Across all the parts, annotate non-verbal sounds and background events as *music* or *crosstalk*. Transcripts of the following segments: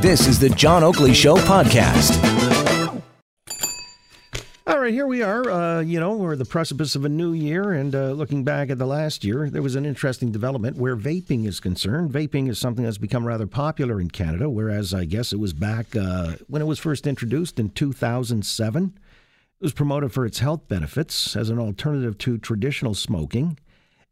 This is the John Oakley Show podcast. All right, here we are. Uh, you know, we're the precipice of a new year, and uh, looking back at the last year, there was an interesting development where vaping is concerned. Vaping is something that's become rather popular in Canada, whereas I guess it was back uh, when it was first introduced in 2007. It was promoted for its health benefits as an alternative to traditional smoking,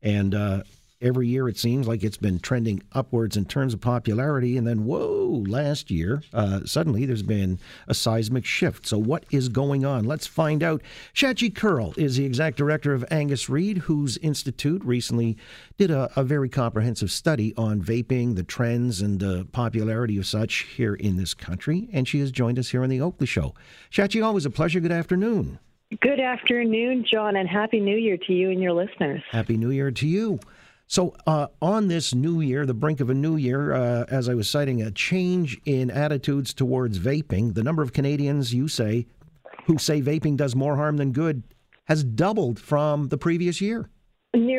and uh, every year it seems like it's been trending upwards in terms of popularity. And then, whoa, last year, uh, suddenly there's been a seismic shift. So, what is going on? Let's find out. Shachi Kurl is the exec director of Angus Reid, whose institute recently did a, a very comprehensive study on vaping, the trends, and the popularity of such here in this country. And she has joined us here on The Oakley Show. Shachi, always a pleasure. Good afternoon. Good afternoon, John, and Happy New Year to you and your listeners. Happy New Year to you. So, uh, on this new year, the brink of a new year, uh, as I was citing, a change in attitudes towards vaping, the number of Canadians you say who say vaping does more harm than good has doubled from the previous year.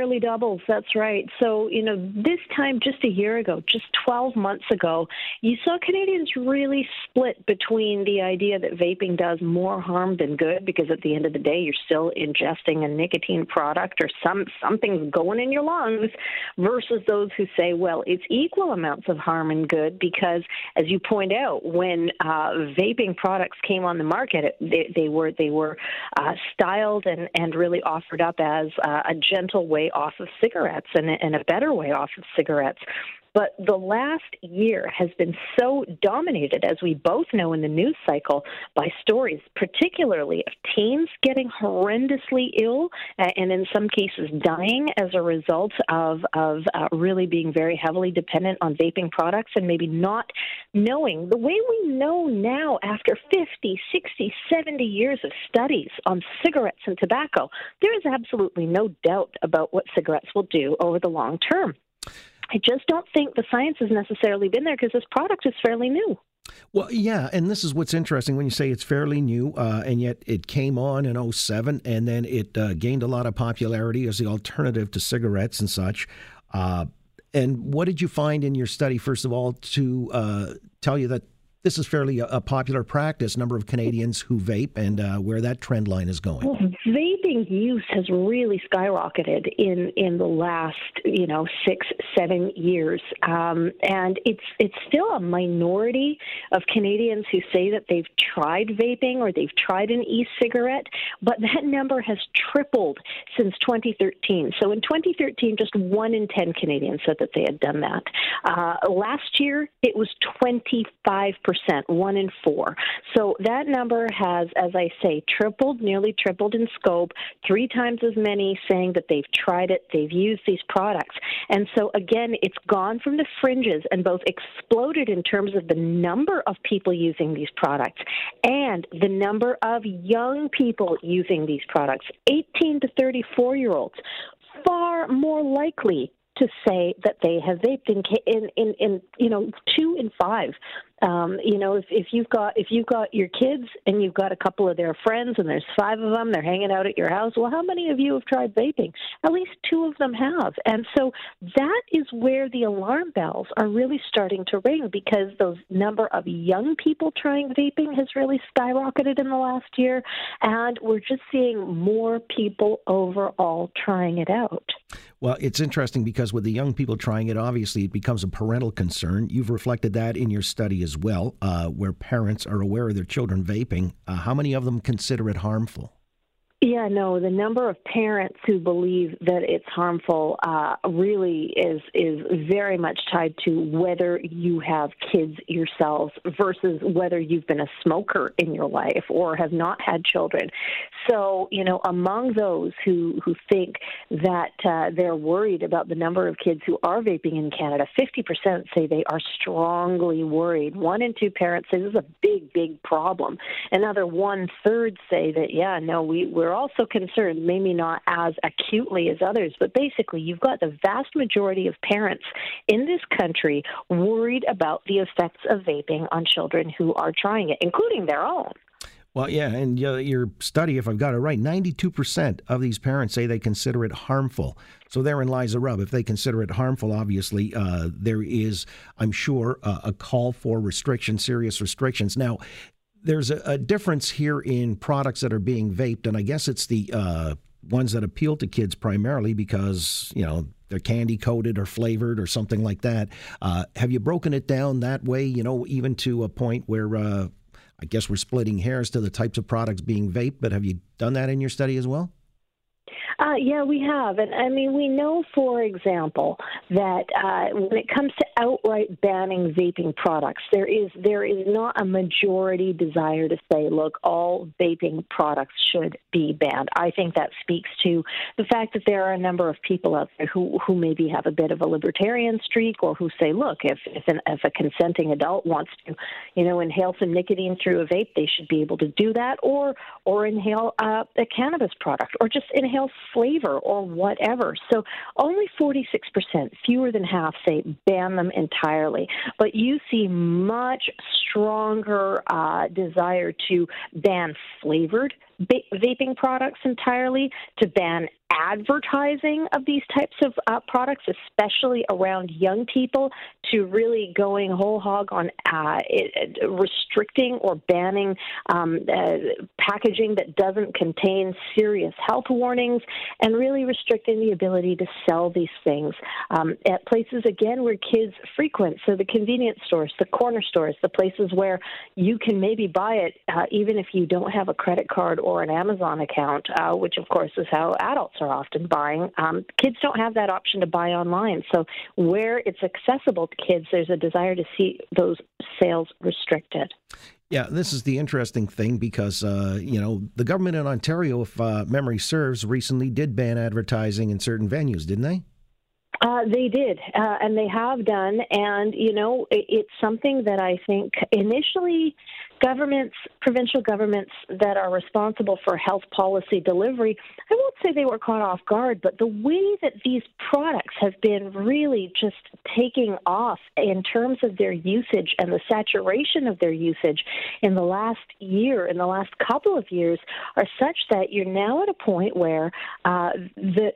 Nearly doubles, that's right. So, you know, this time just a year ago, just 12 months ago, you saw Canadians really split between the idea that vaping does more harm than good because at the end of the day, you're still ingesting a nicotine product or some something's going in your lungs versus those who say, well, it's equal amounts of harm and good because, as you point out, when uh, vaping products came on the market, they, they were they were uh, styled and, and really offered up as uh, a gentle way off of cigarettes and, a better way off of cigarettes. But the last year has been so dominated, as we both know in the news cycle, by stories, particularly of teens getting horrendously ill and in some cases dying as a result of, of uh, really being very heavily dependent on vaping products and maybe not knowing the way we know now after 50, 60, 70 years of studies on cigarettes and tobacco. There is absolutely no doubt about what cigarettes will do over the long term. I just don't think the science has necessarily been there because this product is fairly new. Well, yeah, and this is what's interesting when you say it's fairly new, uh, and yet it came on in 07, and then it uh, gained a lot of popularity as the alternative to cigarettes and such. Uh, and what did you find in your study, first of all, to uh, tell you that this is fairly a, a, popular practice, number of Canadians who vape, and uh, where that trend line is going? Well, vaping use has really skyrocketed in in the last you know six seven years, um, and it's it's still a minority of Canadians who say that they've tried vaping or they've tried an e-cigarette, but that number has tripled since 2013. So in 2013, just one in ten Canadians said that they had done that. Uh, last year, it was 25 percent, one in four. So that number has, as I say, tripled, nearly tripled in scope three times as many saying that they've tried it, they've used these products. And so, again, it's gone from the fringes and both exploded in terms of the number of people using these products and the number of young people using these products 18 to 34 year olds far more likely to say that they have vaped in, in, in, in you know two in five um, you know, if, if you've got if you've got your kids and you've got a couple of their friends and there's five of them, they're hanging out at your house. Well, how many of you have tried vaping? At least two of them have, and so that is where the alarm bells are really starting to ring because those number of young people trying vaping has really skyrocketed in the last year, and we're just seeing more people overall trying it out. Well, it's interesting because with the young people trying it, obviously it becomes a parental concern. You've reflected that in your study as well, uh, where parents are aware of their children vaping. Uh, how many of them consider it harmful? Yeah, no, the number of parents who believe that it's harmful uh, really is is very much tied to whether you have kids yourselves versus whether you've been a smoker in your life or have not had children. So, you know, among those who who think that uh, they're worried about the number of kids who are vaping in Canada, 50% say they are strongly worried. One in two parents say this is a big, big problem. Another one third say that, yeah, no, we we're also concerned, maybe not as acutely as others, but basically, you've got the vast majority of parents in this country worried about the effects of vaping on children who are trying it, including their own. Well, yeah, and your study, if I've got it right, 92% of these parents say they consider it harmful. So therein lies a rub. If they consider it harmful, obviously, uh, there is, I'm sure, uh, a call for restrictions, serious restrictions. Now, there's a, a, difference here in products that are being vaped, and I guess it's the uh, ones that appeal to kids primarily because, you know, they're candy coated or flavored or something like that. Uh, have you broken it down that way, you know, even to a point where uh, I guess we're splitting hairs to the types of products being vaped, but have you done that in your study as well? Uh, yeah, we have. And I mean, we know, for example, that uh, when it comes to outright banning vaping products, there is there is not a majority desire to say, look, all vaping products should be banned. I think that speaks to the fact that there are a number of people out there who, who maybe have a bit of a libertarian streak or who say, look, if if, an, if a consenting adult wants to, you know, inhale some nicotine through a vape, they should be able to do that, or or inhale uh, a cannabis product, or just inhale flavor or whatever. So only 46%, fewer than half, say ban them entirely. But you see much stronger uh, desire to ban flavored vaping products entirely, to ban advertising of these types of uh, products, especially around young people, to really going whole hog on uh, restricting or banning um, uh, packaging that doesn't contain serious health warnings, and really restricting the ability to sell these things um, at places again where kids frequent. So the convenience stores, the corner stores, the places where you can maybe buy it uh, even if you don't have a credit card or an Amazon account, uh, which of course is how adults are often buying. Um, kids don't have that option to buy online. So where it's accessible to kids, there's a desire to see those sales restricted. Yeah, this is the interesting thing because, uh, you know, the government in Ontario, if uh, memory serves, recently did ban advertising in certain venues, didn't they? Uh, they did, uh, and they have done. And, you know, it, it's something that I think initially governments, provincial governments that are responsible for health policy delivery, I won't say they were caught off guard, but the way that these products have been really just taking off in terms of their usage and the saturation of their usage in the last year, in the last couple of years, are such that you're now at a point where uh, the,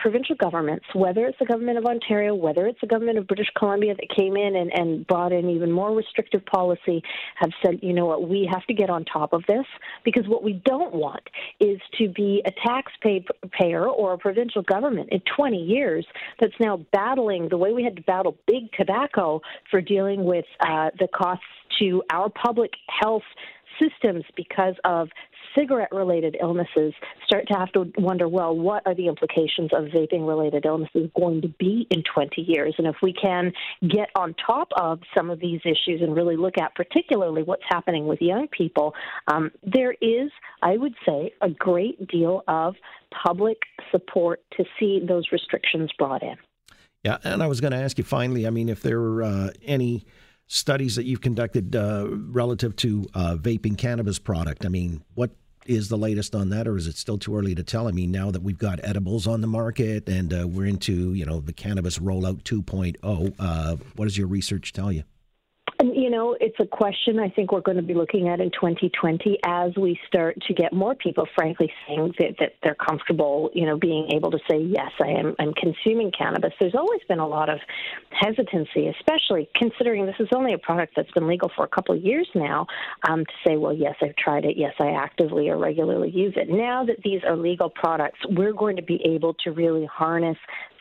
provincial governments, whether it's the government of Ontario, whether it's the government of British Columbia that came in and, and brought in even more restrictive policy, have said, you know what, we have to get on top of this because what we don't want is to be a taxpayer or a provincial government in 20 years that's now battling the way we had to battle big tobacco for dealing with uh, the costs to our public health systems because of cigarette related illnesses start to have to wonder well, what are the implications of vaping related illnesses going to be in 20 years? And if we can get on top of some of these issues and really look at particularly what's happening with young people, um, there is, I would say, a great deal of public support to see those restrictions brought in. Yeah, and I was going to ask you finally, I mean, if there are uh, any studies that you've conducted uh, relative to uh, vaping cannabis product. I mean, what is the latest on that, or is it still too early to tell? I mean, now that we've got edibles on the market and uh, we're into you know the cannabis rollout 2.0, uh, what does your research tell you? You know, it's a question I think we're going to be looking at in 2020 as we start to get more people, frankly, saying that, that they're comfortable, you know, being able to say, yes, I am I'm consuming cannabis. There's always been a lot of hesitancy, especially considering this is only a product that's been legal for a couple of years now, um, to say, well, yes, I've tried it. Yes, I actively or regularly use it. Now that these are legal products, we're going to be able to really harness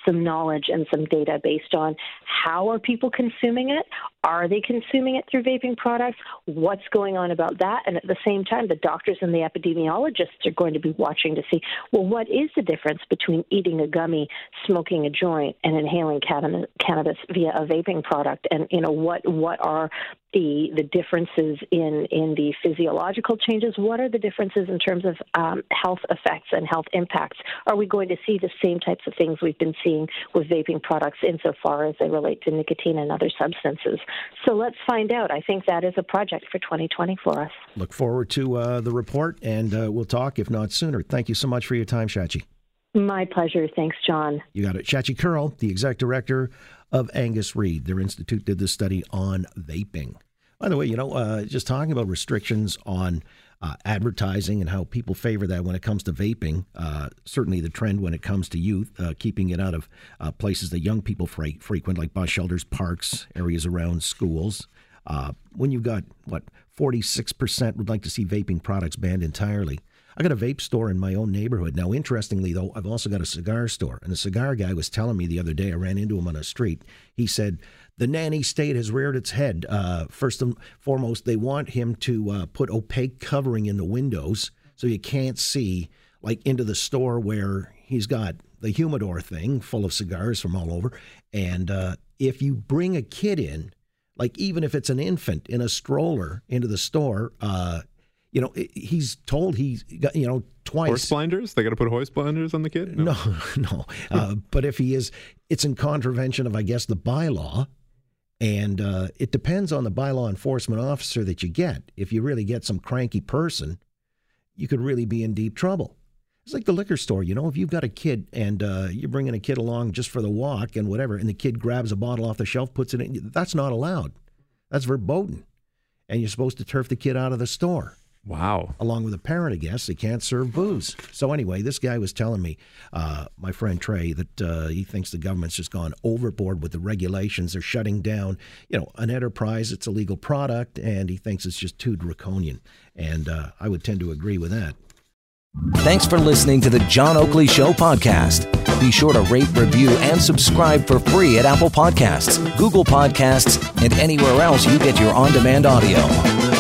some knowledge and some data based on how are people consuming it? Are they consuming it through vaping products? What's going on about that? And at the same time, the doctors and the epidemiologists are going to be watching to see, well, what is the difference between eating a gummy, smoking a joint, and inhaling cannabis via a vaping product? And you know, what what are the the differences in in the physiological changes? What are the differences in terms of um, health effects and health impacts? Are we going to see the same types of things we've been seeing with vaping products insofar as they relate to nicotine and other substances? So let's find out. I think that is a project for 2020 for us. Look forward to uh, the report, and uh, we'll talk if not sooner. Thank you so much for your time, Shachi. My pleasure. Thanks, John. You got it. Shachi Kurl, the exec director of Angus Reid. Their institute did this study on vaping. By the way, you know, uh, just talking about restrictions on uh, advertising and how people favor that when it comes to vaping. Uh, certainly, the trend when it comes to youth, uh, keeping it out of uh, places that young people fre- frequent, like bus shelters, parks, areas around schools. Uh, when you've got what 46% would like to see vaping products banned entirely. I got a vape store in my own neighborhood. Now, interestingly, though, I've also got a cigar store. And the cigar guy was telling me the other day, I ran into him on a street. He said, The nanny state has reared its head. Uh, first and foremost, they want him to uh, put opaque covering in the windows so you can't see, like, into the store where he's got the humidor thing full of cigars from all over. And uh, if you bring a kid in, like even if it's an infant in a stroller into the store, uh, you know, he's told he's got, you know, twice. Horse blinders? They got to put horse blinders on the kid? No, no. *laughs* no. uh, but if he is, it's in contravention of, I guess, the bylaw. And uh, it depends on the bylaw enforcement officer that you get. If you really get some cranky person, you could really be in deep trouble. It's like the liquor store, you know. If you've got a kid and uh, you're bringing a kid along just for the walk and whatever, and the kid grabs a bottle off the shelf, puts it in, that's not allowed. That's verboten. And you're supposed to turf the kid out of the store. Wow. Along with a parent, I guess. They can't serve booze. So, anyway, this guy was telling me, uh, my friend Trey, that uh, he thinks the government's just gone overboard with the regulations. They're shutting down, you know, an enterprise. It's a legal product, and he thinks it's just too draconian. And uh, I would tend to agree with that. Thanks for listening to the John Oakley Show podcast. Be sure to rate, review, and subscribe for free at Apple Podcasts, Google Podcasts, and anywhere else you get your on demand audio.